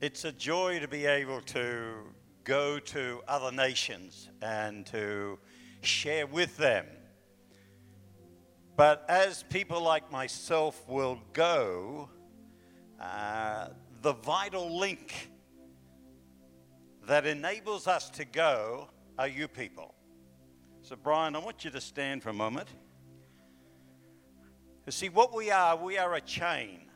It's a joy to be able to go to other nations and to share with them. But as people like myself will go, uh, the vital link that enables us to go are you people. So, Brian, I want you to stand for a moment. You see, what we are, we are a chain.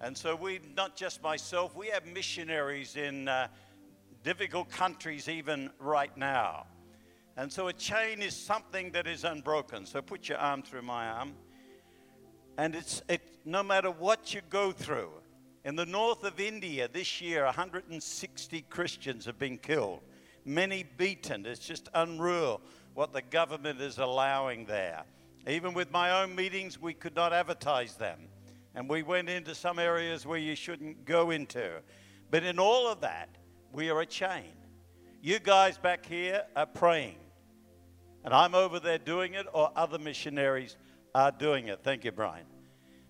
And so, we, not just myself, we have missionaries in uh, difficult countries even right now. And so, a chain is something that is unbroken. So, put your arm through my arm. And it's it, no matter what you go through. In the north of India this year, 160 Christians have been killed, many beaten. It's just unreal what the government is allowing there. Even with my own meetings, we could not advertise them. And we went into some areas where you shouldn't go into. But in all of that, we are a chain. You guys back here are praying. And I'm over there doing it, or other missionaries are doing it. Thank you, Brian.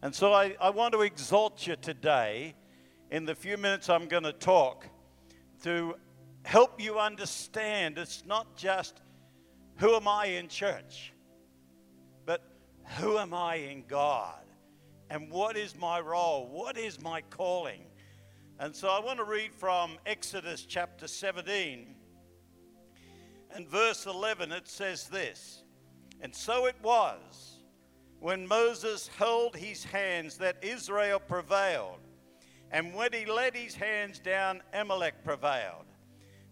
And so I, I want to exalt you today in the few minutes I'm going to talk to help you understand it's not just who am I in church, but who am I in God? And what is my role? What is my calling? And so I want to read from Exodus chapter 17 and verse 11. It says this And so it was when Moses held his hands that Israel prevailed, and when he let his hands down, Amalek prevailed.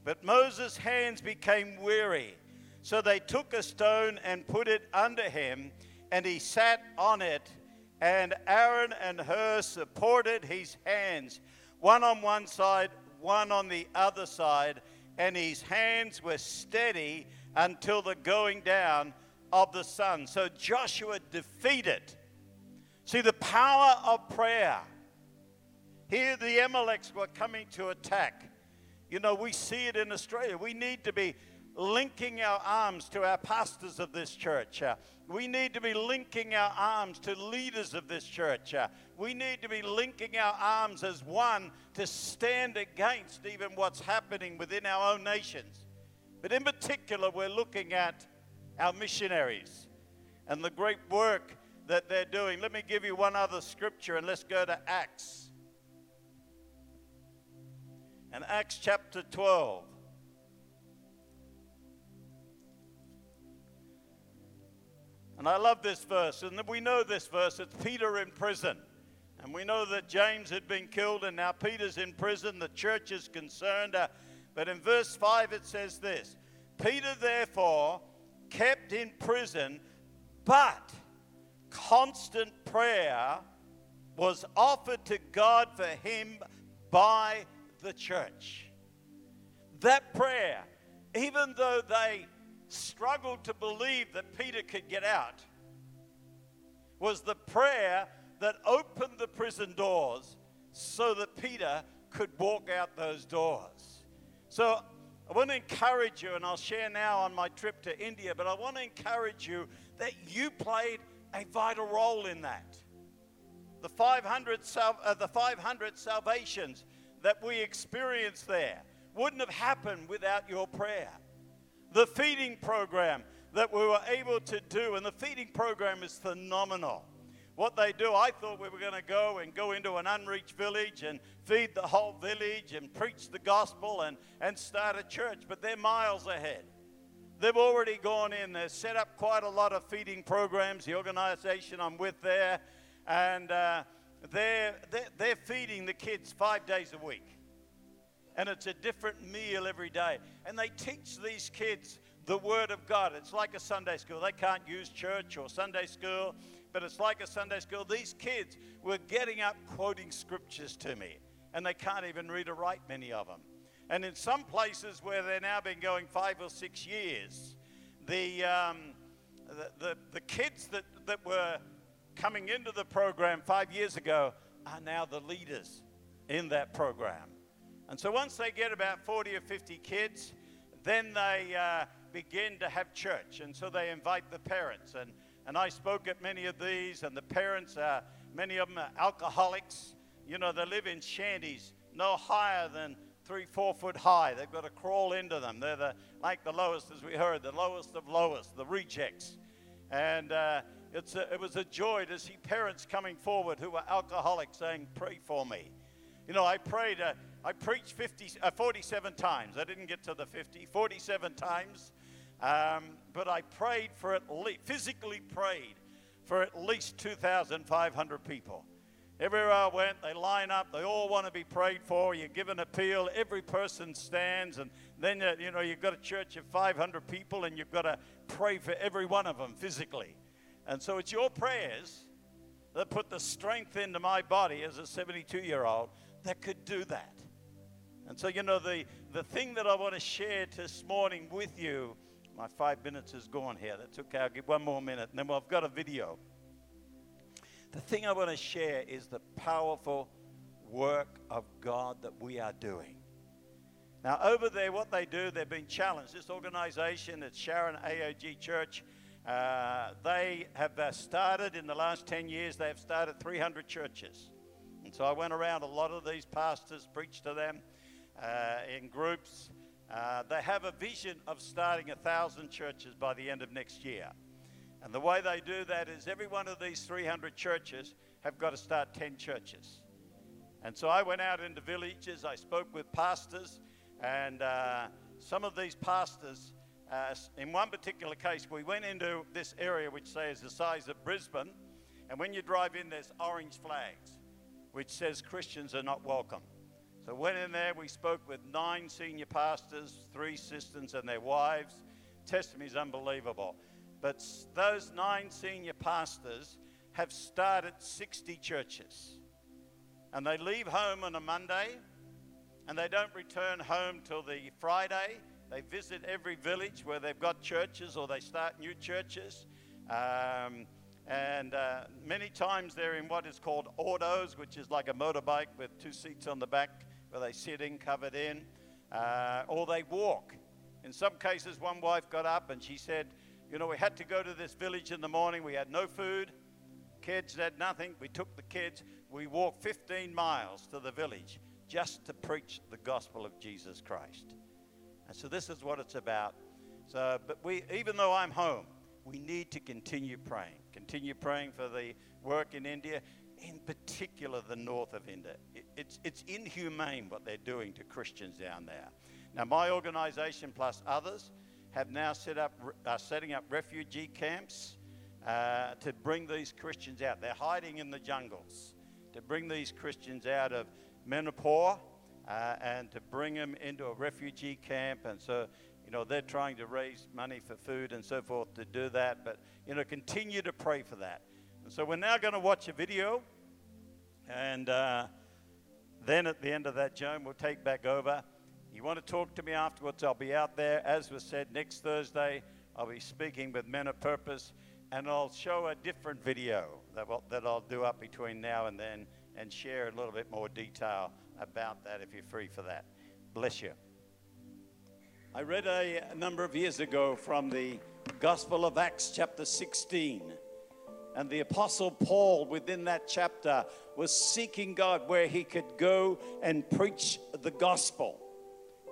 But Moses' hands became weary. So they took a stone and put it under him, and he sat on it and Aaron and Hur supported his hands, one on one side, one on the other side, and his hands were steady until the going down of the sun. So Joshua defeated. See the power of prayer. Here the Amaleks were coming to attack. You know, we see it in Australia. We need to be linking our arms to our pastors of this church. Uh, we need to be linking our arms to leaders of this church. Uh, we need to be linking our arms as one to stand against even what's happening within our own nations. But in particular, we're looking at our missionaries and the great work that they're doing. Let me give you one other scripture and let's go to Acts. And Acts chapter 12. And I love this verse. And we know this verse. It's Peter in prison. And we know that James had been killed, and now Peter's in prison. The church is concerned. Uh, but in verse 5, it says this Peter, therefore, kept in prison, but constant prayer was offered to God for him by the church. That prayer, even though they struggled to believe that Peter could get out was the prayer that opened the prison doors so that Peter could walk out those doors. So I want to encourage you, and I'll share now on my trip to India, but I want to encourage you that you played a vital role in that. The 500, sal- uh, the 500 salvations that we experienced there wouldn't have happened without your prayer the feeding program that we were able to do, and the feeding program is phenomenal. What they do, I thought we were going to go and go into an unreached village and feed the whole village and preach the gospel and, and start a church, but they're miles ahead. They've already gone in, they've set up quite a lot of feeding programs, the organization I'm with there, and uh, they're, they're, they're feeding the kids five days a week and it's a different meal every day. And they teach these kids the Word of God. It's like a Sunday school. They can't use church or Sunday school, but it's like a Sunday school. These kids were getting up quoting scriptures to me, and they can't even read or write, many of them. And in some places where they've now been going five or six years, the, um, the, the, the kids that, that were coming into the program five years ago are now the leaders in that program. And so once they get about 40 or 50 kids, then they uh, begin to have church. And so they invite the parents. And, and I spoke at many of these, and the parents, are, many of them are alcoholics. You know, they live in shanties no higher than three, four foot high. They've got to crawl into them. They're the, like the lowest, as we heard, the lowest of lowest, the rejects. And uh, it's a, it was a joy to see parents coming forward who were alcoholics saying, Pray for me. You know, I prayed, uh, I preached 50, uh, 47 times. I didn't get to the 50, 47 times. Um, but I prayed for at least, physically prayed for at least 2,500 people. Everywhere I went, they line up. They all want to be prayed for. You give an appeal. Every person stands, and then uh, you know you've got a church of 500 people, and you've got to pray for every one of them physically. And so it's your prayers that put the strength into my body as a 72-year-old that could do that. And so you know the the thing that I want to share this morning with you. My five minutes is gone here. That's okay. I'll give one more minute, and then I've got a video. The thing I want to share is the powerful work of God that we are doing. Now, over there, what they do, they've been challenged. This organization, it's Sharon AOG Church, uh, they have uh, started in the last 10 years, they have started 300 churches. And so I went around a lot of these pastors, preached to them uh, in groups. Uh, they have a vision of starting a thousand churches by the end of next year. And the way they do that is every one of these 300 churches have got to start 10 churches. And so I went out into villages, I spoke with pastors, and uh, some of these pastors, uh, in one particular case, we went into this area which say is the size of Brisbane, and when you drive in, there's orange flags which says Christians are not welcome. So went in there, we spoke with nine senior pastors, three sisters and their wives. Testimony is unbelievable. But those nine senior pastors have started 60 churches. And they leave home on a Monday and they don't return home till the Friday. They visit every village where they've got churches or they start new churches. Um, and uh, many times they're in what is called autos, which is like a motorbike with two seats on the back where they sit in, covered in, uh, or they walk. In some cases, one wife got up and she said, you know, we had to go to this village in the morning. We had no food. Kids had nothing. We took the kids. We walked 15 miles to the village just to preach the gospel of Jesus Christ. And so this is what it's about. So, but we, even though I'm home, we need to continue praying. Continue praying for the work in India, in particular the north of India. It, it's, it's inhumane what they're doing to Christians down there. Now, my organization plus others have now set up, are setting up refugee camps uh, to bring these Christians out. They're hiding in the jungles to bring these Christians out of Manipur uh, and to bring them into a refugee camp. And so, you know, they're trying to raise money for food and so forth to do that. But, you know, continue to pray for that. And so we're now going to watch a video. And uh, then at the end of that, Joan will take back over you want to talk to me afterwards? I'll be out there. As was said, next Thursday, I'll be speaking with Men of Purpose, and I'll show a different video that, will, that I'll do up between now and then and share a little bit more detail about that if you're free for that. Bless you. I read a, a number of years ago from the Gospel of Acts, chapter 16. And the Apostle Paul, within that chapter, was seeking God where he could go and preach the gospel.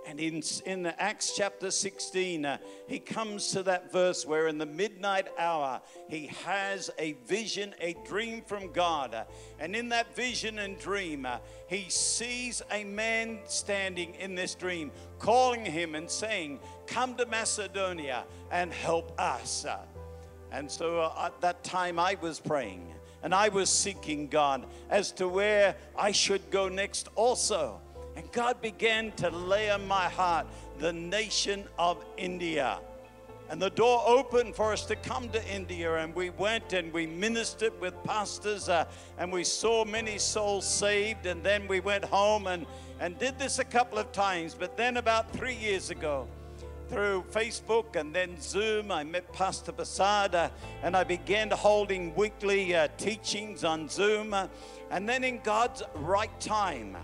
And in, in Acts chapter 16, uh, he comes to that verse where in the midnight hour he has a vision, a dream from God. And in that vision and dream, uh, he sees a man standing in this dream, calling him and saying, Come to Macedonia and help us. And so uh, at that time I was praying and I was seeking God as to where I should go next also. And God began to lay on my heart the nation of India. And the door opened for us to come to India, and we went and we ministered with pastors, uh, and we saw many souls saved. And then we went home and, and did this a couple of times. But then, about three years ago, through Facebook and then Zoom, I met Pastor Basada, and I began holding weekly uh, teachings on Zoom. And then, in God's right time,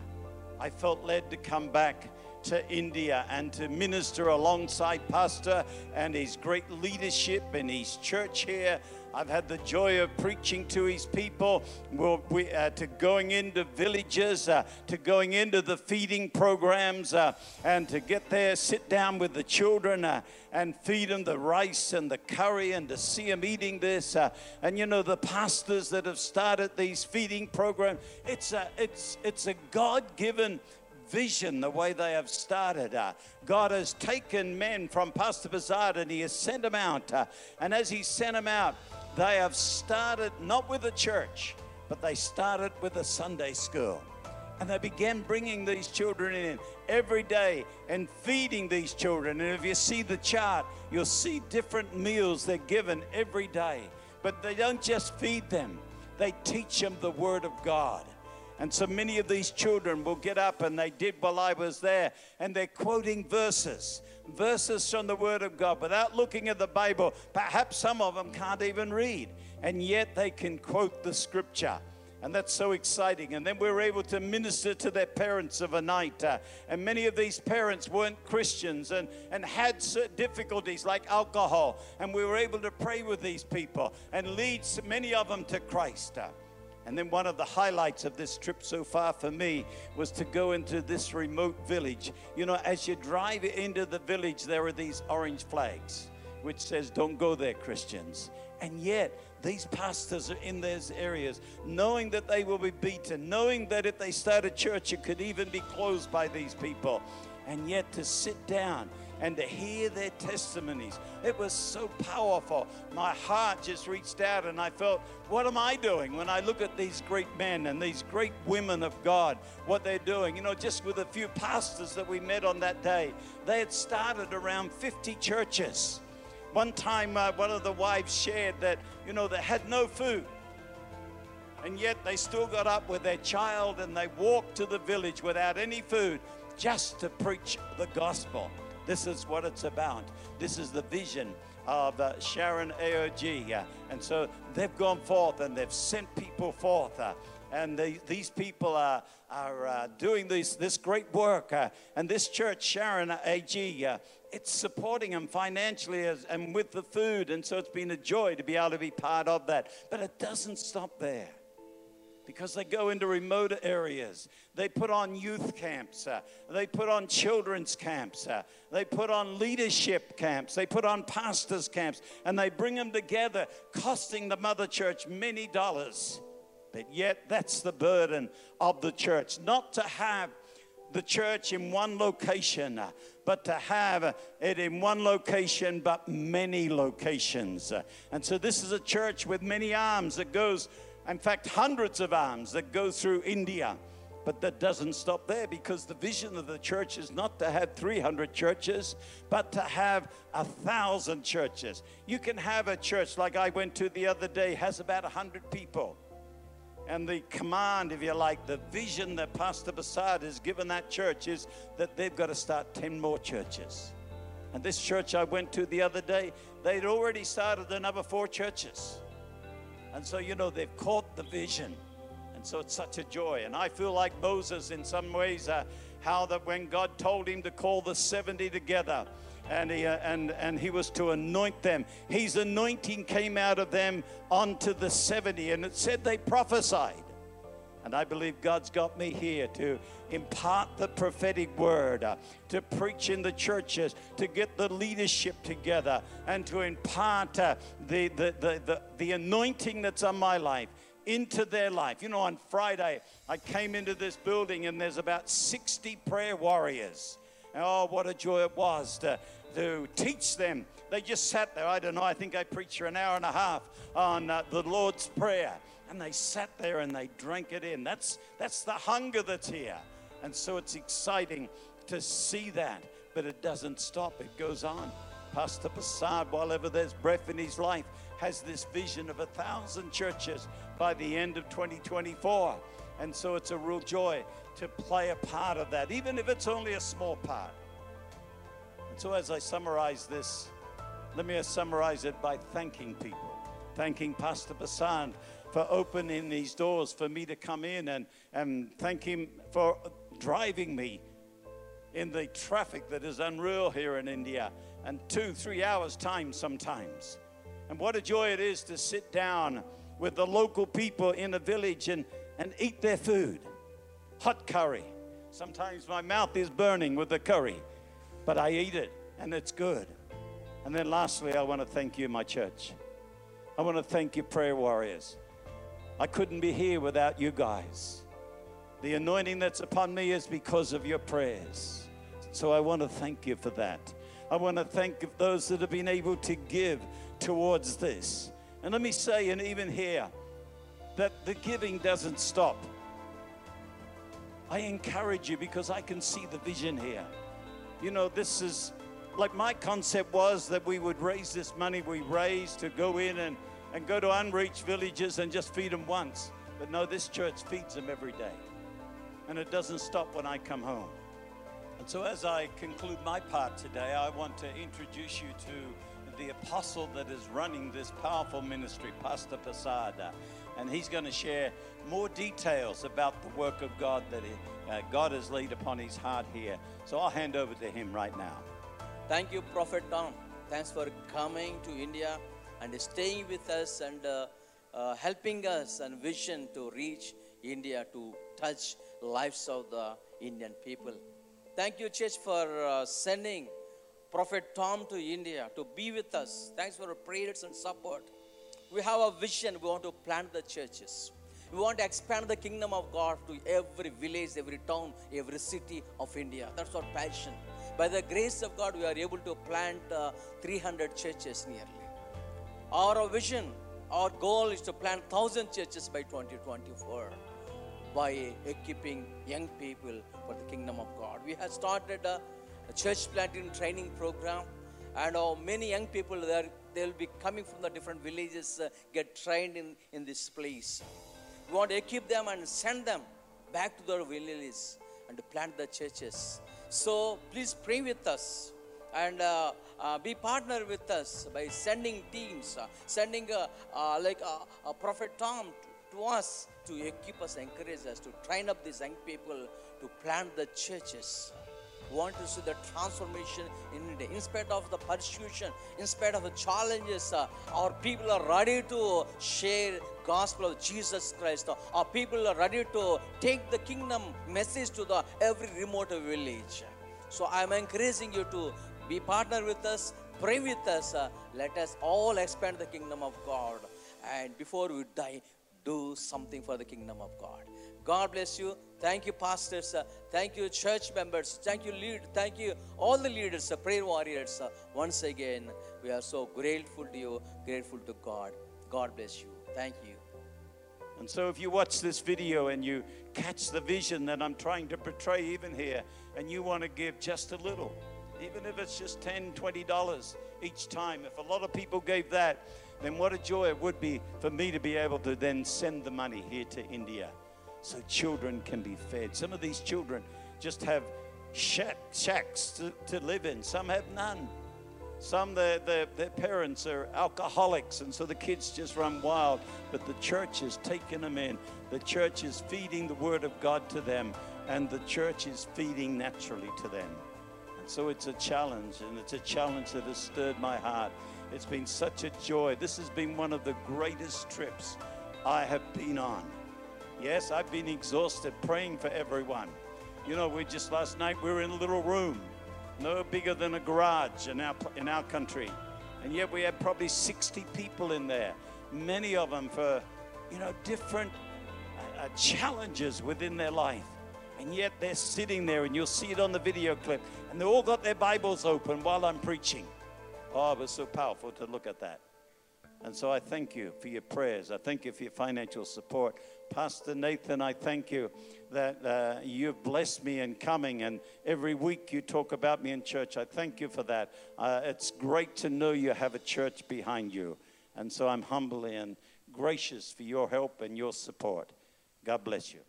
I felt led to come back to India and to minister alongside Pastor and his great leadership in his church here. I've had the joy of preaching to his people, well, we, uh, to going into villages, uh, to going into the feeding programs, uh, and to get there, sit down with the children uh, and feed them the rice and the curry, and to see them eating this. Uh, and you know, the pastors that have started these feeding programs, it's a, it's, it's a God given vision the way they have started. Uh, God has taken men from Pastor Bazard and He has sent them out. Uh, and as He sent them out, they have started not with a church, but they started with a Sunday school. And they began bringing these children in every day and feeding these children. And if you see the chart, you'll see different meals they're given every day. But they don't just feed them, they teach them the Word of God. And so many of these children will get up, and they did while I was there, and they're quoting verses verses from the Word of God without looking at the Bible. Perhaps some of them can't even read, and yet they can quote the Scripture. And that's so exciting. And then we were able to minister to their parents of a night. Uh, and many of these parents weren't Christians and, and had difficulties like alcohol. And we were able to pray with these people and lead many of them to Christ. Uh, and then one of the highlights of this trip so far for me was to go into this remote village. You know, as you drive into the village, there are these orange flags which says, Don't go there, Christians. And yet, these pastors are in those areas, knowing that they will be beaten, knowing that if they start a church, it could even be closed by these people. And yet, to sit down and to hear their testimonies. It was so powerful. My heart just reached out and I felt, what am I doing when I look at these great men and these great women of God, what they're doing? You know, just with a few pastors that we met on that day, they had started around 50 churches. One time, uh, one of the wives shared that, you know, they had no food. And yet they still got up with their child and they walked to the village without any food just to preach the gospel. This is what it's about. This is the vision of uh, Sharon AOG. Uh, and so they've gone forth and they've sent people forth. Uh, and they, these people are, are uh, doing this, this great work. Uh, and this church, Sharon AG, uh, it's supporting them financially as, and with the food. And so it's been a joy to be able to be part of that. But it doesn't stop there because they go into remote areas. They put on youth camps. Uh, they put on children's camps. Uh, they put on leadership camps. They put on pastors' camps. And they bring them together, costing the mother church many dollars. But yet, that's the burden of the church not to have the church in one location, uh, but to have it in one location, but many locations. And so, this is a church with many arms that goes in fact, hundreds of arms that go through India. But that doesn't stop there because the vision of the church is not to have 300 churches, but to have a thousand churches. You can have a church like I went to the other day, has about 100 people. And the command, if you like, the vision that Pastor Bassard has given that church is that they've got to start 10 more churches. And this church I went to the other day, they'd already started another four churches. And so, you know, they've caught the vision. And so it's such a joy. And I feel like Moses in some ways, uh, how that when God told him to call the 70 together, and he, uh, and, and he was to anoint them. His anointing came out of them onto the 70, and it said they prophesied. And I believe God's got me here to impart the prophetic word, uh, to preach in the churches, to get the leadership together, and to impart uh, the, the, the, the, the anointing that's on my life into their life. You know, on Friday, I came into this building and there's about 60 prayer warriors. Oh, what a joy it was to, to teach them. They just sat there. I don't know, I think I preached for an hour and a half on uh, the Lord's Prayer and they sat there and they drank it in. That's, that's the hunger that's here. And so it's exciting to see that, but it doesn't stop, it goes on. Pastor Bassard, while ever there's breath in his life, has this vision of a thousand churches by the end of 2024. And so it's a real joy to play a part of that, even if it's only a small part. And so as I summarize this, let me summarize it by thanking people, thanking Pastor Bassard for opening these doors for me to come in and, and thank Him for driving me in the traffic that is unreal here in India, and two, three hours' time sometimes. And what a joy it is to sit down with the local people in a village and, and eat their food. Hot curry. Sometimes my mouth is burning with the curry, but I eat it and it's good. And then lastly, I want to thank you, my church. I want to thank you, prayer warriors. I couldn't be here without you guys. The anointing that's upon me is because of your prayers. So I want to thank you for that. I want to thank those that have been able to give towards this. And let me say, and even here, that the giving doesn't stop. I encourage you because I can see the vision here. You know, this is like my concept was that we would raise this money we raised to go in and, and go to unreached villages and just feed them once. But no, this church feeds them every day. And it doesn't stop when I come home. And so, as I conclude my part today, I want to introduce you to the apostle that is running this powerful ministry, Pastor Pasada. And he's going to share more details about the work of God that he, uh, God has laid upon his heart here. So I'll hand over to him right now. Thank you, Prophet Tom. Thanks for coming to India and staying with us and uh, uh, helping us and vision to reach India to touch lives of the Indian people. Thank you, church, for uh, sending Prophet Tom to India to be with us. Thanks for your prayers and support. We have a vision. We want to plant the churches. We want to expand the kingdom of God to every village, every town, every city of India. That's our passion. By the grace of God, we are able to plant uh, 300 churches nearly. Our vision, our goal is to plant 1,000 churches by 2024 by equipping young people for the kingdom of God. We have started a, a church planting training program, and uh, many young people there they'll be coming from the different villages, uh, get trained in, in this place. We want to equip them and send them back to their villages and to plant the churches. So please pray with us and uh, uh, be partner with us by sending teams, uh, sending uh, uh, like uh, Prophet Tom to us to equip us, encourage us, to train up these young people to plant the churches. Want to see the transformation in. In spite of the persecution, in spite of the challenges, our people are ready to share gospel of Jesus Christ. Our people are ready to take the kingdom message to the every remote village. So I am encouraging you to be partner with us, pray with us. Uh, let us all expand the kingdom of God. And before we die, do something for the kingdom of God. God bless you. Thank you, pastors. Uh, thank you, church members. Thank you, lead. Thank you, all the leaders, uh, prayer warriors. Uh, once again, we are so grateful to you, grateful to God. God bless you. Thank you. And so, if you watch this video and you catch the vision that I'm trying to portray, even here, and you want to give just a little, even if it's just $10, $20 each time, if a lot of people gave that, then what a joy it would be for me to be able to then send the money here to India so children can be fed. Some of these children just have shack, shacks to, to live in, some have none. Some, their, their, their parents are alcoholics, and so the kids just run wild. But the church is taking them in. The church is feeding the Word of God to them, and the church is feeding naturally to them. So it's a challenge, and it's a challenge that has stirred my heart. It's been such a joy. This has been one of the greatest trips I have been on. Yes, I've been exhausted praying for everyone. You know, we just last night we were in a little room, no bigger than a garage in our in our country, and yet we had probably 60 people in there. Many of them for, you know, different uh challenges within their life. And yet they're sitting there, and you'll see it on the video clip. And they all got their Bibles open while I'm preaching. Oh, it was so powerful to look at that. And so I thank you for your prayers. I thank you for your financial support. Pastor Nathan, I thank you that uh, you've blessed me in coming, and every week you talk about me in church. I thank you for that. Uh, it's great to know you have a church behind you. And so I'm humbly and gracious for your help and your support. God bless you.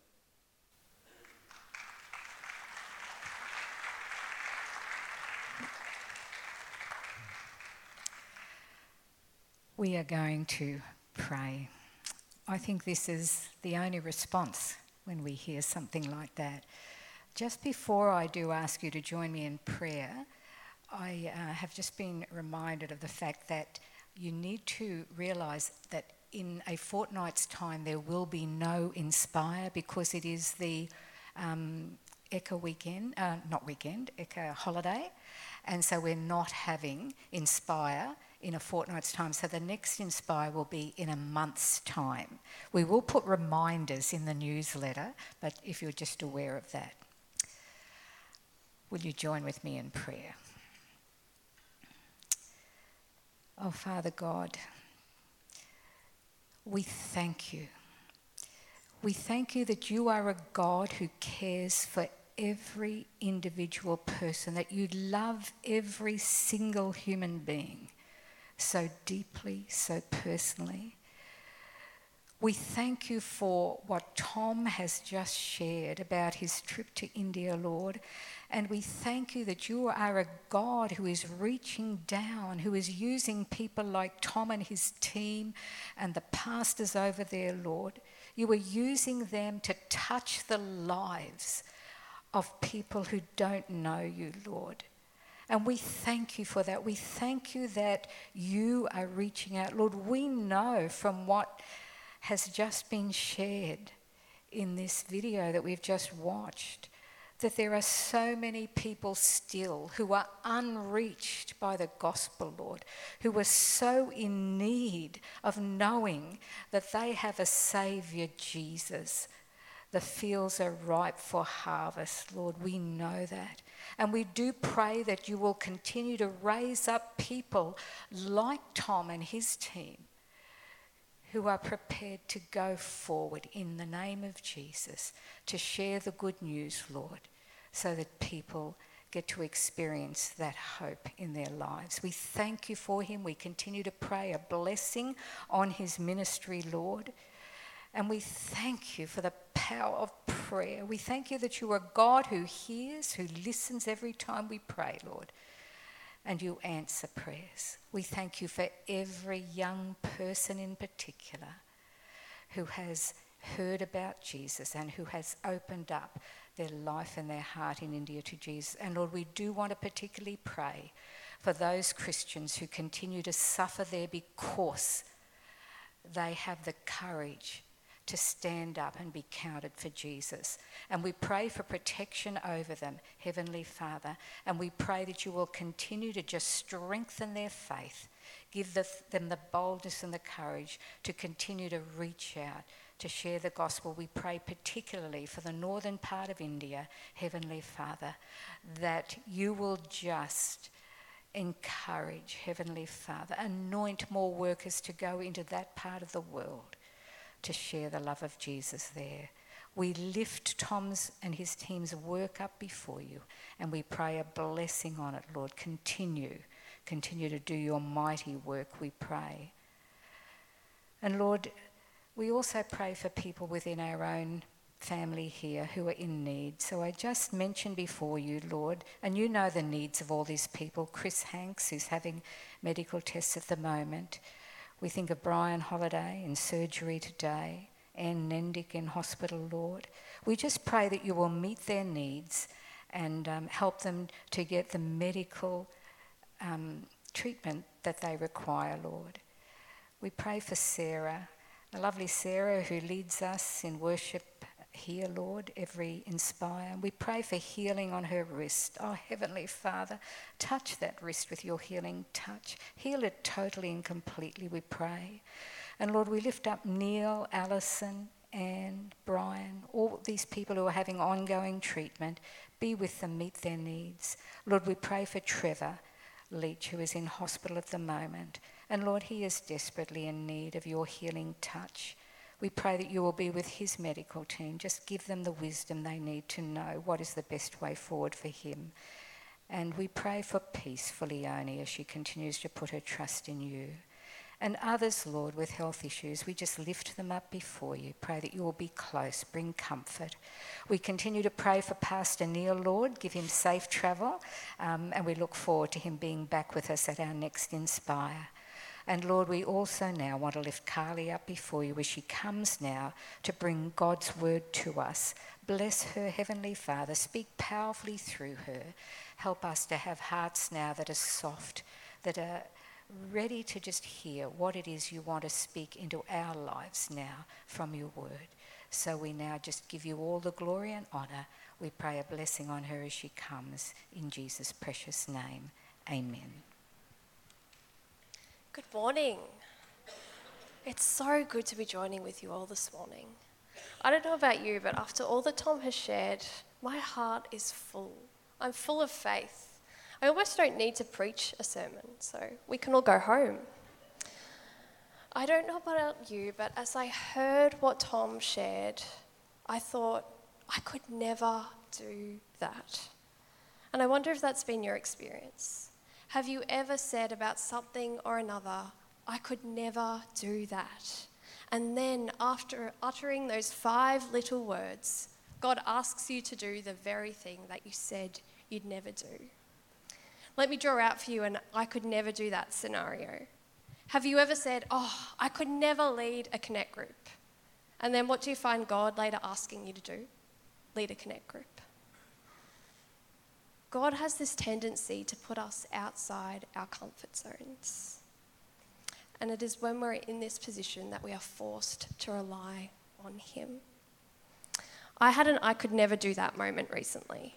We are going to pray. I think this is the only response when we hear something like that Just before I do ask you to join me in prayer, I uh, have just been reminded of the fact that you need to realize that in a fortnight's time there will be no Inspire because it is the um, Ekka weekend, uh, not weekend, Ekka holiday, and so we're not having Inspire in a fortnight's time. So the next Inspire will be in a month's time. We will put reminders in the newsletter, but if you're just aware of that, will you join with me in prayer? Oh, Father God, we thank you. We thank you that you are a God who cares for every individual person, that you love every single human being so deeply, so personally. We thank you for what Tom has just shared about his trip to India, Lord. And we thank you that you are a God who is reaching down, who is using people like Tom and his team and the pastors over there, Lord. You are using them to touch the lives of people who don't know you, Lord. And we thank you for that. We thank you that you are reaching out. Lord, we know from what has just been shared in this video that we've just watched that there are so many people still who are unreached by the gospel, Lord, who are so in need of knowing that they have a Saviour, Jesus. The fields are ripe for harvest, Lord. We know that. And we do pray that you will continue to raise up people like Tom and his team who are prepared to go forward in the name of Jesus to share the good news, Lord, so that people get to experience that hope in their lives. We thank you for him. We continue to pray a blessing on his ministry, Lord. And we thank you for the power of prayer. We thank you that you are God who hears, who listens every time we pray, Lord, and you answer prayers. We thank you for every young person in particular who has heard about Jesus and who has opened up their life and their heart in India to Jesus. And Lord, we do want to particularly pray for those Christians who continue to suffer there because they have the courage to stand up and be counted for Jesus. And we pray for protection over them, Heavenly Father. And we pray that you will continue to just strengthen their faith, give the, them the boldness and the courage to continue to reach out. To share the gospel, we pray particularly for the northern part of India, Heavenly Father, that you will just encourage, Heavenly Father, anoint more workers to go into that part of the world to share the love of Jesus there. We lift Tom's and his team's work up before you and we pray a blessing on it, Lord. Continue, continue to do your mighty work, we pray. And Lord, we also pray for people within our own family here who are in need. So I just mentioned before you, Lord, and you know the needs of all these people. Chris Hanks, who's having medical tests at the moment. We think of Brian Holiday in surgery today, Anne Nendick in hospital, Lord. We just pray that you will meet their needs and um, help them to get the medical um, treatment that they require, Lord. We pray for Sarah, the lovely Sarah who leads us in worship here, Lord, every inspire. We pray for healing on her wrist. Oh, Heavenly Father, touch that wrist with your healing touch. Heal it totally and completely, we pray. And Lord, we lift up Neil, Allison, and Brian, all these people who are having ongoing treatment. Be with them, meet their needs. Lord, we pray for Trevor Leach, who is in hospital at the moment. And Lord, he is desperately in need of your healing touch. We pray that you will be with his medical team. Just give them the wisdom they need to know what is the best way forward for him. And we pray for peace for Leonie as she continues to put her trust in you. And others, Lord, with health issues, we just lift them up before you. Pray that you will be close, bring comfort. We continue to pray for Pastor Neil, Lord, give him safe travel, um, and we look forward to him being back with us at our next Inspire. And Lord, we also now want to lift Karleigh up before you as she comes now to bring God's word to us Bless her, Heavenly Father. Speak powerfully through her. Help us to have hearts now that are soft, that are ready to just hear what it is you want to speak into our lives now from your word. So we now just give you all the glory and honour. We pray a blessing on her as she comes. In Jesus' precious name, amen. Good morning. It's so good to be joining with you all this morning. I don't know about you, but after all that Tom has shared, my heart is full. I'm full of faith. I almost don't need to preach a sermon, so we can all go home. I don't know about you, but as I heard what Tom shared, I thought, I could never do that. And I wonder if that's been your experience. Have you ever said about something or another, I could never do that? And then, after uttering those five little words, God asks you to do the very thing that you said you'd never do. Let me draw out for you an I could never do that scenario. Have you ever said, Oh, I could never lead a connect group? And then what do you find God later asking you to do? Lead a connect group. God has this tendency to put us outside our comfort zones. And it is when we're in this position that we are forced to rely on Him. I had an I could never do that moment recently.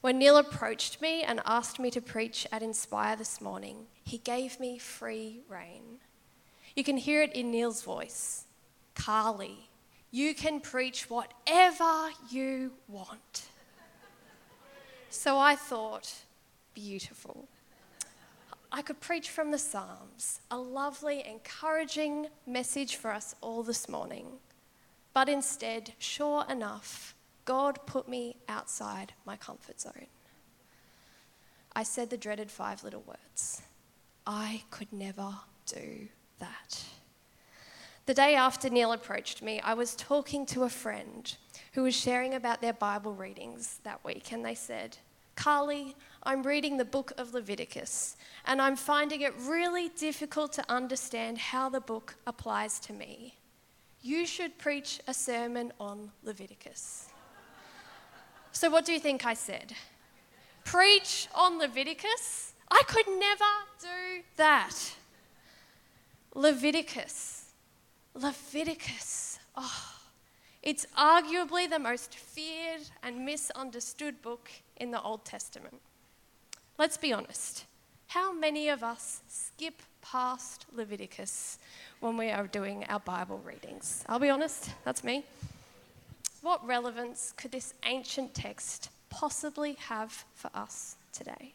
When Neil approached me and asked me to preach at Inspire this morning, he gave me free rein. You can hear it in Neil's voice Karleigh, you can preach whatever you want. So I thought, beautiful. I could preach from the Psalms, a lovely, encouraging message for us all this morning. But instead, sure enough, God put me outside my comfort zone. I said the dreaded five little words I could never do that. The day after Neil approached me, I was talking to a friend who was sharing about their Bible readings that week, and they said, Karleigh, I'm reading the book of Leviticus, and I'm finding it really difficult to understand how the book applies to me. You should preach a sermon on Leviticus. So, what do you think I said? Preach on Leviticus? I could never do that. Leviticus. Leviticus. Oh, it's arguably the most feared and misunderstood book in the Old Testament. Let's be honest. How many of us skip past Leviticus when we are doing our Bible readings? I'll be honest, that's me. What relevance could this ancient text possibly have for us today?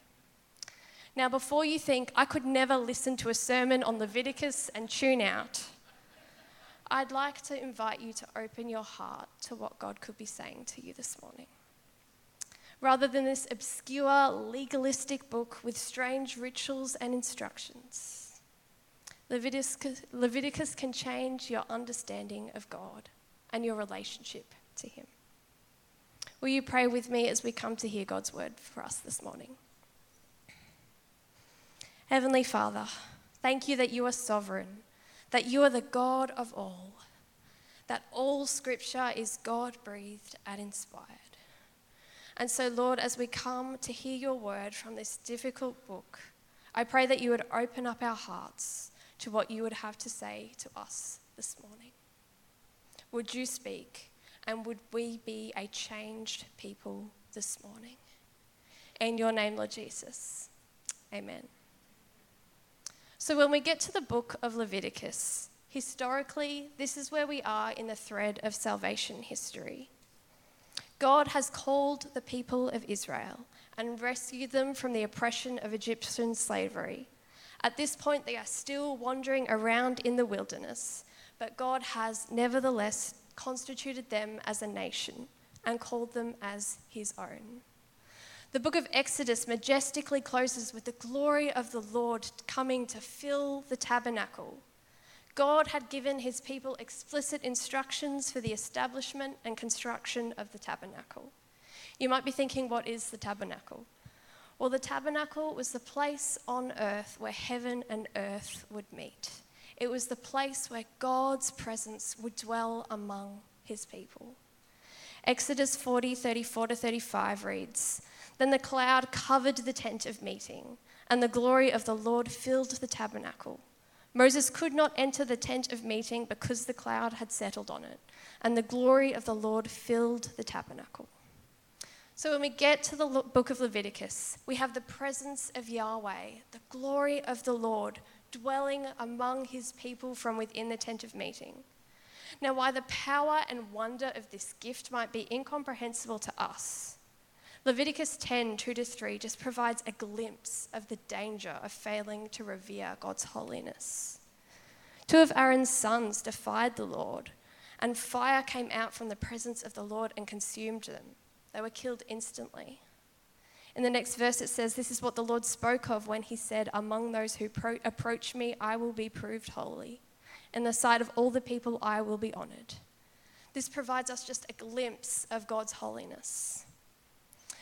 Now, before you think I could never listen to a sermon on Leviticus and tune out, I'd like to invite you to open your heart to what God could be saying to you this morning. Rather than this obscure, legalistic book with strange rituals and instructions, Leviticus, Leviticus can change your understanding of God and your relationship to Him. Will you pray with me as we come to hear God's word for us this morning? Heavenly Father, thank you that you are sovereign, that you are the God of all, that all scripture is God breathed and inspired. And so, Lord, as we come to hear your word from this difficult book, I pray that you would open up our hearts to what you would have to say to us this morning. Would you speak? And would we be a changed people this morning? In your name, Lord Jesus. Amen. So, when we get to the book of Leviticus, historically, this is where we are in the thread of salvation history. God has called the people of Israel and rescued them from the oppression of Egyptian slavery. At this point, they are still wandering around in the wilderness, but God has nevertheless constituted them as a nation and called them as his own. The book of Exodus majestically closes with the glory of the Lord coming to fill the tabernacle. God had given his people explicit instructions for the establishment and construction of the tabernacle. You might be thinking, what is the tabernacle? Well, the tabernacle was the place on earth where heaven and earth would meet. It was the place where God's presence would dwell among his people. Exodus 40 34 to 35 reads Then the cloud covered the tent of meeting, and the glory of the Lord filled the tabernacle. Moses could not enter the tent of meeting because the cloud had settled on it, and the glory of the Lord filled the tabernacle. So when we get to the book of Leviticus, we have the presence of Yahweh, the glory of the Lord, dwelling among his people from within the tent of meeting. Now, why the power and wonder of this gift might be incomprehensible to us, Leviticus 10 2 to 3 just provides a glimpse of the danger of failing to revere God's holiness. Two of Aaron's sons defied the Lord, and fire came out from the presence of the Lord and consumed them. They were killed instantly. In the next verse, it says, This is what the Lord spoke of when he said, Among those who pro- approach me, I will be proved holy. In the sight of all the people, I will be honored. This provides us just a glimpse of God's holiness.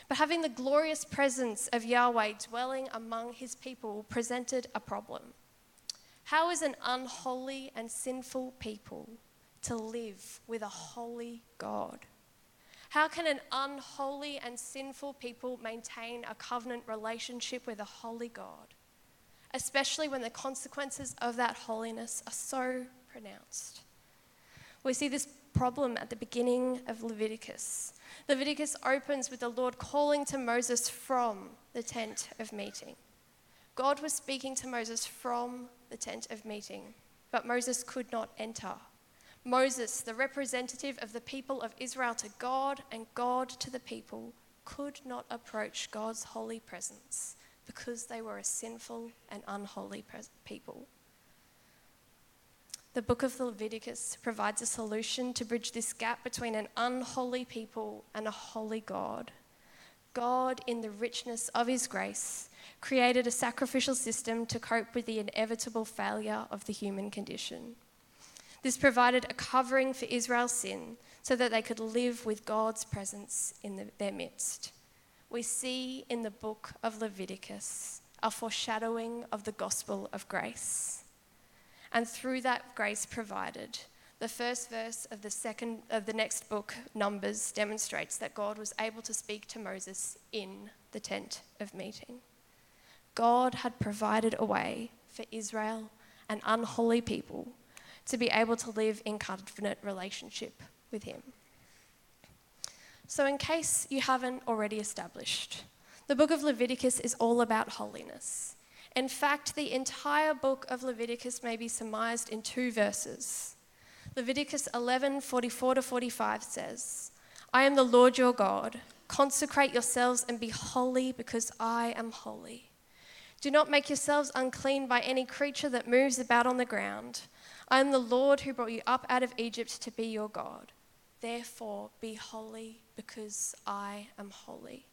But having the glorious presence of Yahweh dwelling among his people presented a problem. How is an unholy and sinful people to live with a holy God? How can an unholy and sinful people maintain a covenant relationship with a holy God? Especially when the consequences of that holiness are so pronounced. We see this problem at the beginning of Leviticus. Leviticus opens with the Lord calling to Moses from the tent of meeting. God was speaking to Moses from the tent of meeting, but Moses could not enter. Moses, the representative of the people of Israel to God and God to the people, could not approach God's holy presence because they were a sinful and unholy people. The book of Leviticus provides a solution to bridge this gap between an unholy people and a holy God. God, in the richness of his grace, created a sacrificial system to cope with the inevitable failure of the human condition. This provided a covering for Israel's sin so that they could live with God's presence in the, their midst. We see in the book of Leviticus a foreshadowing of the gospel of grace. And through that grace provided, the first verse of the second of the next book, Numbers, demonstrates that God was able to speak to Moses in the tent of meeting. God had provided a way for Israel, an unholy people, to be able to live in covenant relationship with him. So, in case you haven't already established, the book of Leviticus is all about holiness. In fact, the entire book of Leviticus may be surmised in two verses. Leviticus 11 44 to 45 says, I am the Lord your God. Consecrate yourselves and be holy because I am holy. Do not make yourselves unclean by any creature that moves about on the ground. I am the Lord who brought you up out of Egypt to be your God. Therefore, be holy because I am holy.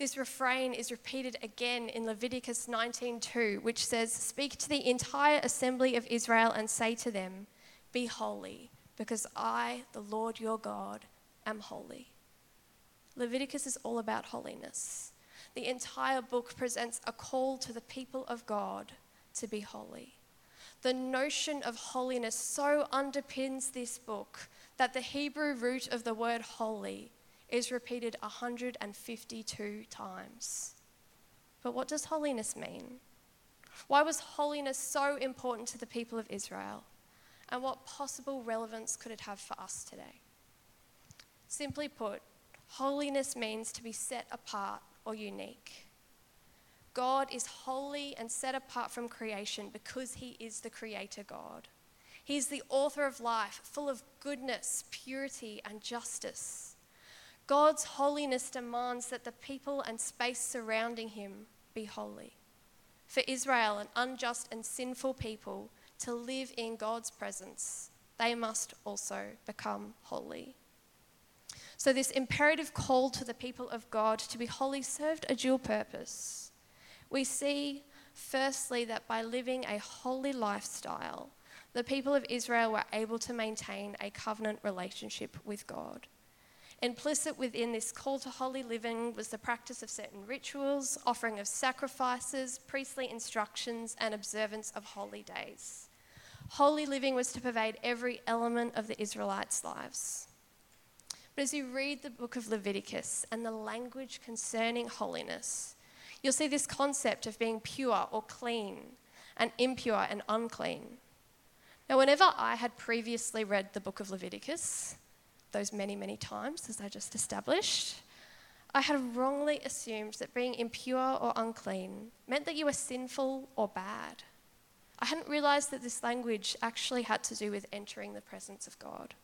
This refrain is repeated again in Leviticus 19:2, which says, "Speak to the entire assembly of Israel and say to them, be holy, because I, the Lord your God, am holy." Leviticus is all about holiness. The entire book presents a call to the people of God to be holy. The notion of holiness so underpins this book that the Hebrew root of the word holy is repeated 152 times. But what does holiness mean? Why was holiness so important to the people of Israel? And what possible relevance could it have for us today? Simply put, holiness means to be set apart or unique. God is holy and set apart from creation because he is the creator God. He is the author of life, full of goodness, purity, and justice. God's holiness demands that the people and space surrounding him be holy. For Israel, an unjust and sinful people, to live in God's presence, they must also become holy. So, this imperative call to the people of God to be holy served a dual purpose. We see, firstly, that by living a holy lifestyle, the people of Israel were able to maintain a covenant relationship with God. Implicit within this call to holy living was the practice of certain rituals, offering of sacrifices, priestly instructions, and observance of holy days. Holy living was to pervade every element of the Israelites' lives. But as you read the book of Leviticus and the language concerning holiness, you'll see this concept of being pure or clean and impure and unclean. Now, whenever I had previously read the book of Leviticus, those many, many times, as I just established, I had wrongly assumed that being impure or unclean meant that you were sinful or bad. I hadn't realized that this language actually had to do with entering the presence of God.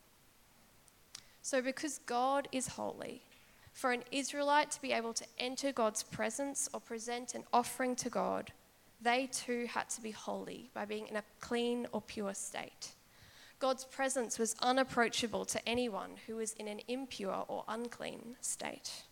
So, because God is holy, for an Israelite to be able to enter God's presence or present an offering to God, they too had to be holy by being in a clean or pure state. God's presence was unapproachable to anyone who was in an impure or unclean state.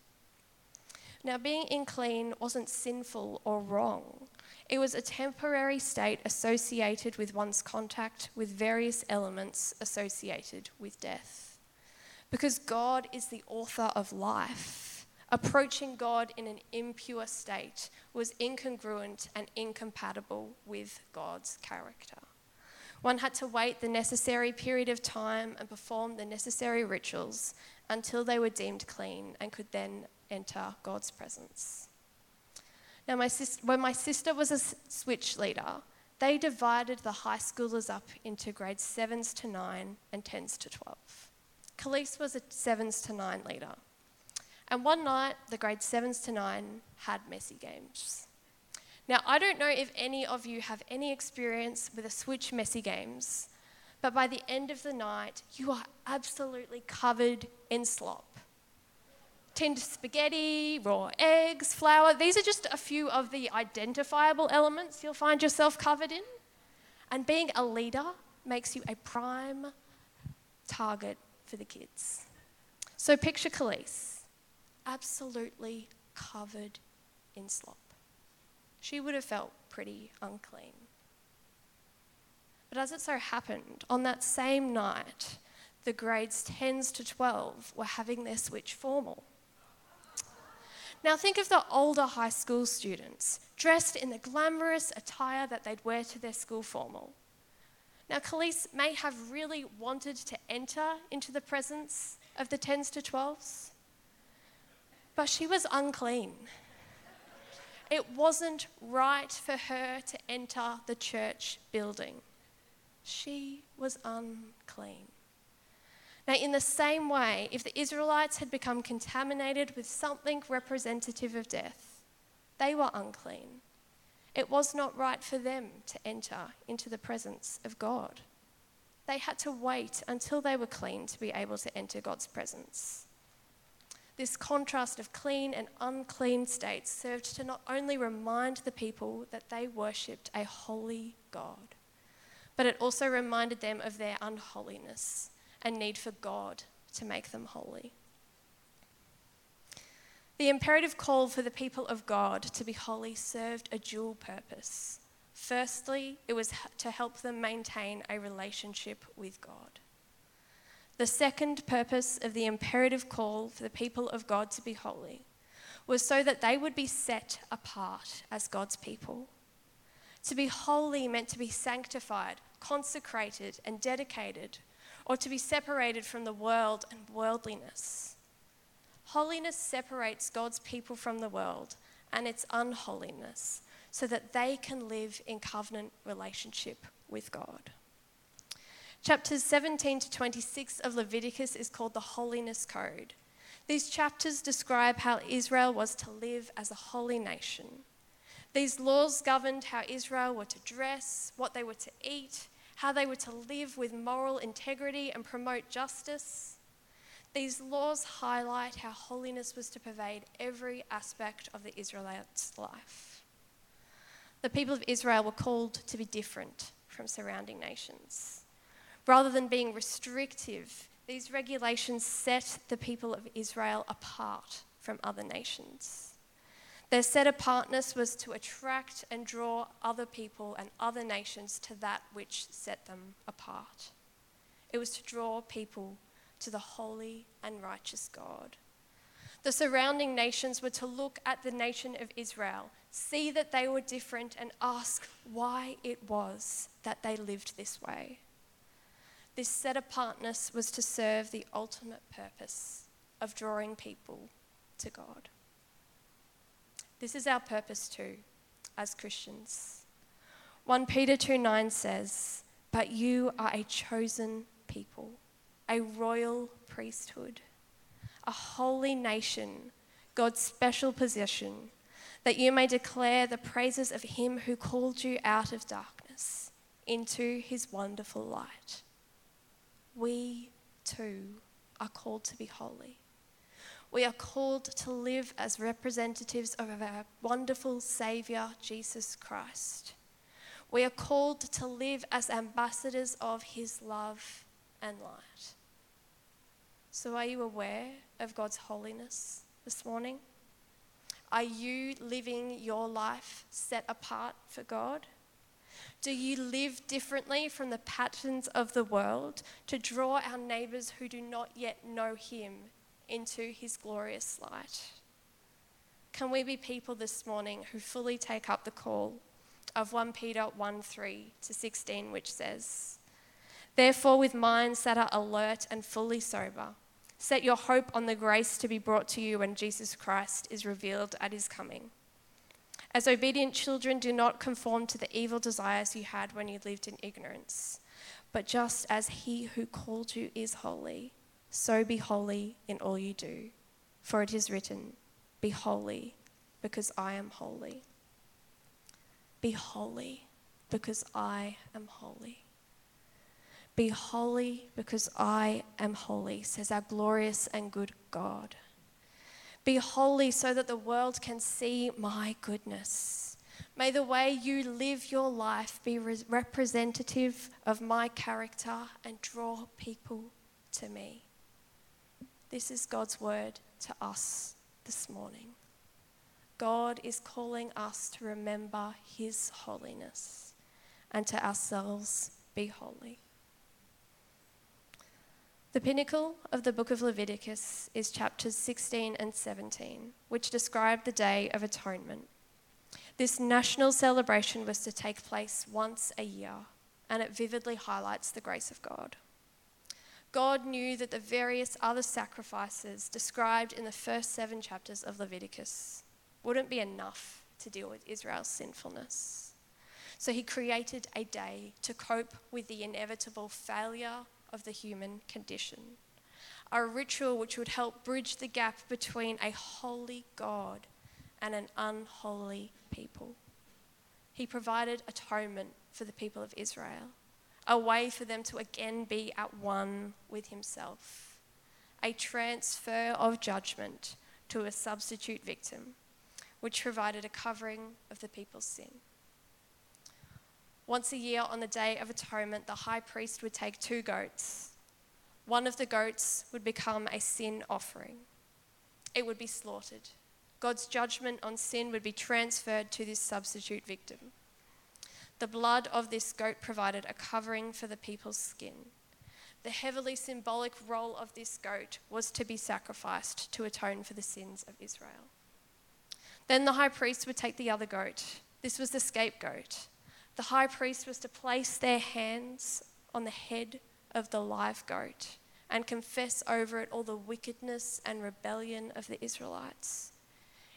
Now, being unclean wasn't sinful or wrong. It was a temporary state associated with one's contact with various elements associated with death. Because God is the author of life, approaching God in an impure state was incongruent and incompatible with God's character. One had to wait the necessary period of time and perform the necessary rituals until they were deemed clean and could then enter God's presence. Now, my sis- when my sister was a switch leader, they divided the high schoolers up into grades 7s to 9 and 10s to 12. Khalees was a 7s to 9 leader. And one night, the grade 7s to 9 had messy games. Now, I don't know if any of you have any experience with a Switch messy games, but by the end of the night, you are absolutely covered in slop tinned spaghetti, raw eggs, flour. These are just a few of the identifiable elements you'll find yourself covered in. And being a leader makes you a prime target for the kids. So picture Khalees, absolutely covered in slop. She would have felt pretty unclean. But as it so happened, on that same night, the grades 10s to 12 were having their switch formal. Now, think of the older high school students dressed in the glamorous attire that they'd wear to their school formal. Now, Khalees may have really wanted to enter into the presence of the 10s to 12s, but she was unclean. It wasn't right for her to enter the church building. She was unclean. Now, in the same way, if the Israelites had become contaminated with something representative of death, they were unclean. It was not right for them to enter into the presence of God. They had to wait until they were clean to be able to enter God's presence. This contrast of clean and unclean states served to not only remind the people that they worshipped a holy God, but it also reminded them of their unholiness and need for God to make them holy. The imperative call for the people of God to be holy served a dual purpose. Firstly, it was to help them maintain a relationship with God. The second purpose of the imperative call for the people of God to be holy was so that they would be set apart as God's people. To be holy meant to be sanctified, consecrated, and dedicated or to be separated from the world and worldliness. Holiness separates God's people from the world and its unholiness so that they can live in covenant relationship with God. Chapters 17 to 26 of Leviticus is called the Holiness Code. These chapters describe how Israel was to live as a holy nation. These laws governed how Israel were to dress, what they were to eat, how they were to live with moral integrity and promote justice. These laws highlight how holiness was to pervade every aspect of the Israelites' life. The people of Israel were called to be different from surrounding nations. Rather than being restrictive, these regulations set the people of Israel apart from other nations. Their set apartness was to attract and draw other people and other nations to that which set them apart. It was to draw people to the holy and righteous God. The surrounding nations were to look at the nation of Israel, see that they were different, and ask why it was that they lived this way. This set apartness was to serve the ultimate purpose of drawing people to God. This is our purpose too, as Christians. 1 Peter 2 9 says, But you are a chosen people, a royal priesthood, a holy nation, God's special possession, that you may declare the praises of him who called you out of darkness into his wonderful light. We too are called to be holy. We are called to live as representatives of our wonderful Saviour, Jesus Christ. We are called to live as ambassadors of His love and light. So, are you aware of God's holiness this morning? Are you living your life set apart for God? Do you live differently from the patterns of the world to draw our neighbours who do not yet know Him into His glorious light? Can we be people this morning who fully take up the call of 1 Peter 1 3 to 16, which says, Therefore, with minds that are alert and fully sober, set your hope on the grace to be brought to you when Jesus Christ is revealed at his coming. As obedient children, do not conform to the evil desires you had when you lived in ignorance, but just as he who called you is holy, so be holy in all you do. For it is written, Be holy, because I am holy. Be holy because I am holy. Be holy because I am holy, says our glorious and good God. Be holy so that the world can see my goodness. May the way you live your life be re- representative of my character and draw people to me. This is God's word to us this morning. God is calling us to remember His holiness and to ourselves be holy. The pinnacle of the book of Leviticus is chapters 16 and 17, which describe the Day of Atonement. This national celebration was to take place once a year, and it vividly highlights the grace of God. God knew that the various other sacrifices described in the first seven chapters of Leviticus wouldn't be enough to deal with Israel's sinfulness. So he created a day to cope with the inevitable failure of the human condition. A ritual which would help bridge the gap between a holy God and an unholy people. He provided atonement for the people of Israel, a way for them to again be at one with Himself, a transfer of judgment to a substitute victim which provided a covering of the people's sin. Once a year on the Day of Atonement, the high priest would take two goats. One of the goats would become a sin offering, it would be slaughtered. God's judgment on sin would be transferred to this substitute victim. The blood of this goat provided a covering for the people's skin. The heavily symbolic role of this goat was to be sacrificed to atone for the sins of Israel. Then the high priest would take the other goat. This was the scapegoat. The high priest was to place their hands on the head of the live goat and confess over it all the wickedness and rebellion of the Israelites.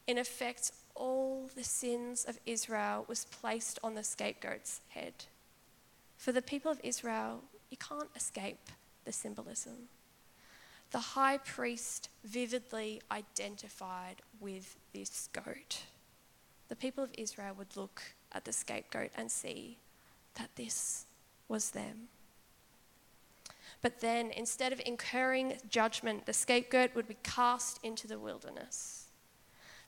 In effect, all the sins of Israel was placed on the scapegoat's head. For the people of Israel, you can't escape the symbolism the high priest vividly identified with this goat. The people of Israel would look at the scapegoat and see that this was them. But then, instead of incurring judgment, the scapegoat would be cast into the wilderness.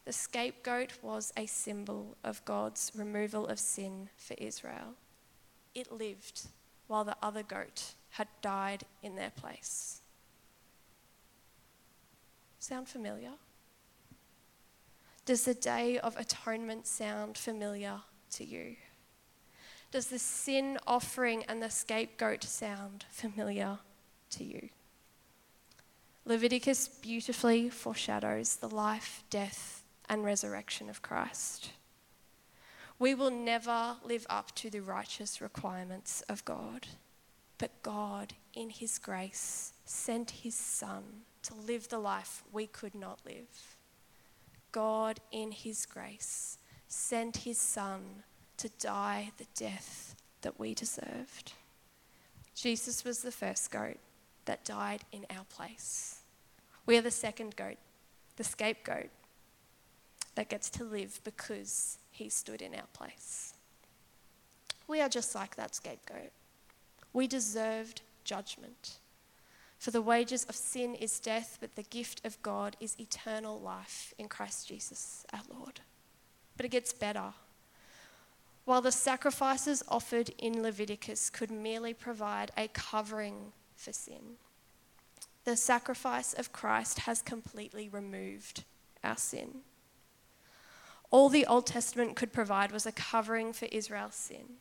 The scapegoat was a symbol of God's removal of sin for Israel. It lived while the other goat had died in their place. Sound familiar? Does the Day of Atonement sound familiar to you? Does the sin offering and the scapegoat sound familiar to you? Leviticus beautifully foreshadows the life, death, and resurrection of Christ. We will never live up to the righteous requirements of God, but God in His grace, sent His Son to live the life we could not live. God, in His grace, sent His Son to die the death that we deserved. Jesus was the first goat that died in our place. We are the second goat, the scapegoat, that gets to live because he stood in our place. We are just like that scapegoat. We deserved judgment. For the wages of sin is death, but the gift of God is eternal life in Christ Jesus our Lord. But it gets better. While the sacrifices offered in Leviticus could merely provide a covering for sin, the sacrifice of Christ has completely removed our sin. All the Old Testament could provide was a covering for Israel's sin.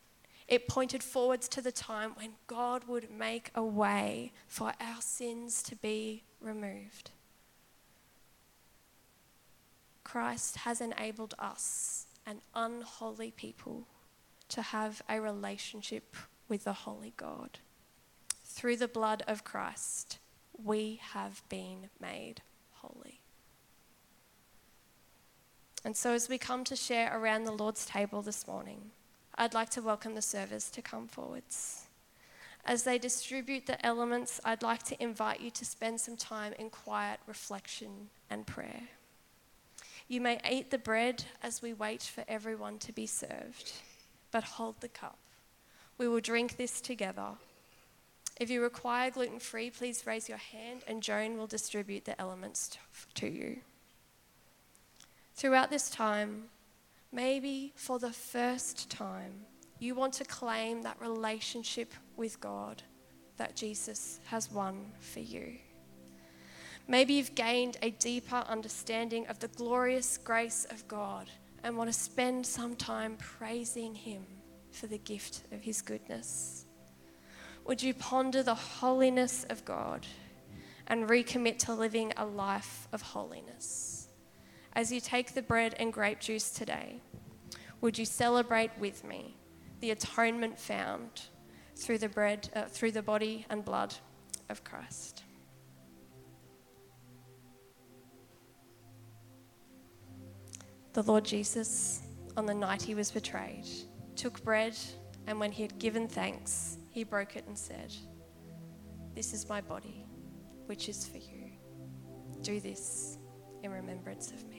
It pointed forwards to the time when God would make a way for our sins to be removed. Christ has enabled us, an unholy people, to have a relationship with the holy God. Through the blood of Christ, we have been made holy. And so, as we come to share around the Lord's table this morning, I'd like to welcome the servers to come forwards. As they distribute the elements, I'd like to invite you to spend some time in quiet reflection and prayer. You may eat the bread as we wait for everyone to be served, but hold the cup. We will drink this together. If you require gluten free, please raise your hand and Joan will distribute the elements to you. Throughout this time, Maybe for the first time, you want to claim that relationship with God that Jesus has won for you. Maybe you've gained a deeper understanding of the glorious grace of God and want to spend some time praising Him for the gift of His goodness. Would you ponder the holiness of God and recommit to living a life of holiness? as you take the bread and grape juice today, would you celebrate with me the atonement found through the bread, uh, through the body and blood of Christ? The Lord Jesus, on the night he was betrayed, took bread, and when he had given thanks, he broke it and said, This is my body, which is for you. Do this in remembrance of me.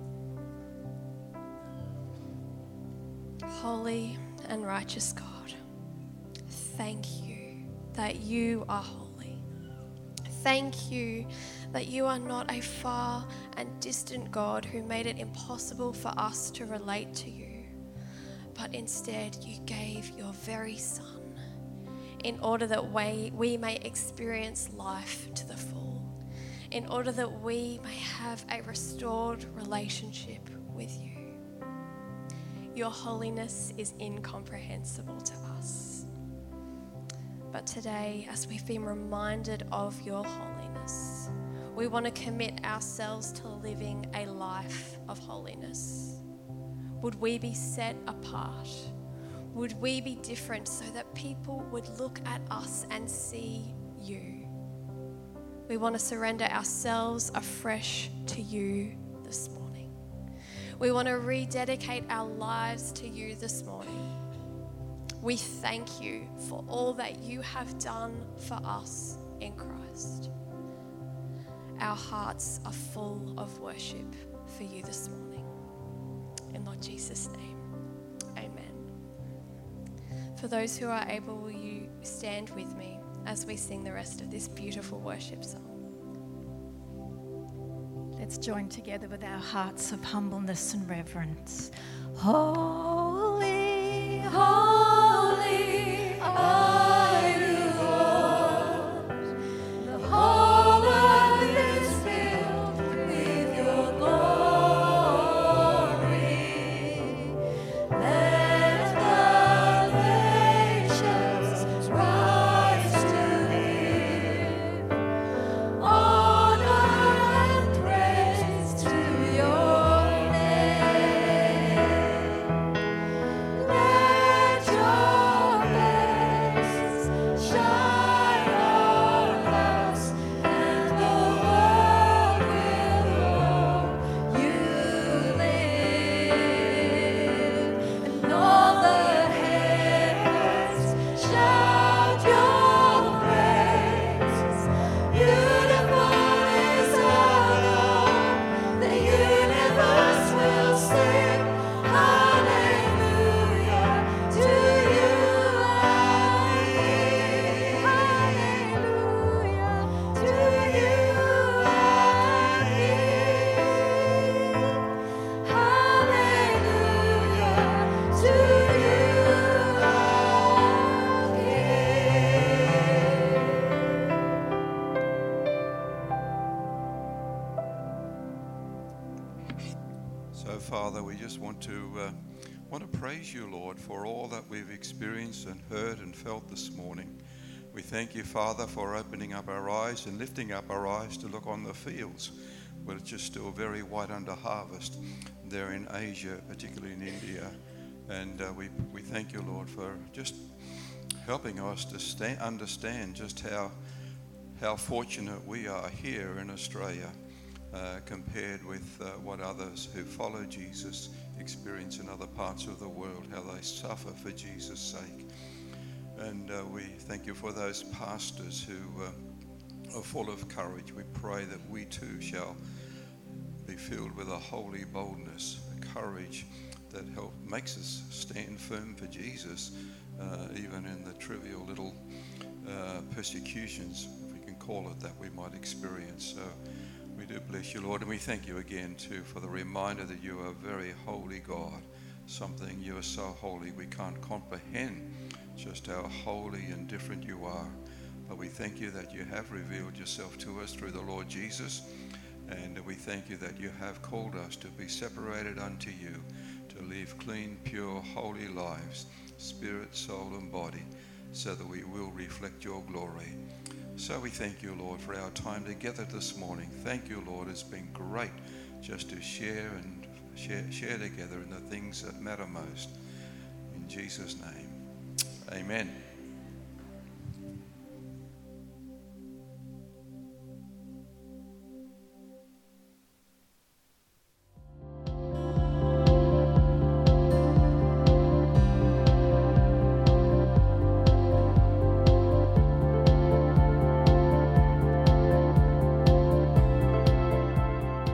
Holy and righteous God, thank you that you are holy. Thank you that you are not a far and distant God who made it impossible for us to relate to you, but instead you gave your very Son in order that we, we may experience life to the full, in order that we may have a restored relationship with you. Your holiness is incomprehensible to us. But today, as we've been reminded of your holiness, we want to commit ourselves to living a life of holiness. Would we be set apart? Would we be different so that people would look at us and see you? We want to surrender ourselves afresh to you this morning. We want to rededicate our lives to you this morning. We thank you for all that you have done for us in Christ. Our hearts are full of worship for you this morning. In Lord Jesus' name, amen. For those who are able, will you stand with me as we sing the rest of this beautiful worship song? Let's join together with our hearts of humbleness and reverence. Holy, holy you, Lord, for all that we've experienced and heard and felt this morning. We thank you, Father, for opening up our eyes and lifting up our eyes to look on the fields, which are still very white under harvest there in Asia, particularly in India. And uh, we, we thank you, Lord, for just helping us to sta- understand just how, how fortunate we are here in Australia uh, compared with uh, what others who follow Jesus experience in other parts of the world, how they suffer for Jesus' sake. And uh, we thank you for those pastors who uh, are full of courage. We pray that we too shall be filled with a holy boldness, a courage that help, makes us stand firm for Jesus, uh, even in the trivial little uh, persecutions, if we can call it that, we might experience. So we do bless you, Lord, and we thank you again, too, for the reminder that you are a very holy God. Something you are so holy we can't comprehend just how holy and different you are. But we thank you that you have revealed yourself to us through the Lord Jesus. And we thank you that you have called us to be separated unto you, to live clean, pure, holy lives, spirit, soul, and body, so that we will reflect your glory. So we thank you, Lord, for our time together this morning. Thank you, Lord. It's been great just to share and share, share together in the things that matter most. In Jesus' name, amen.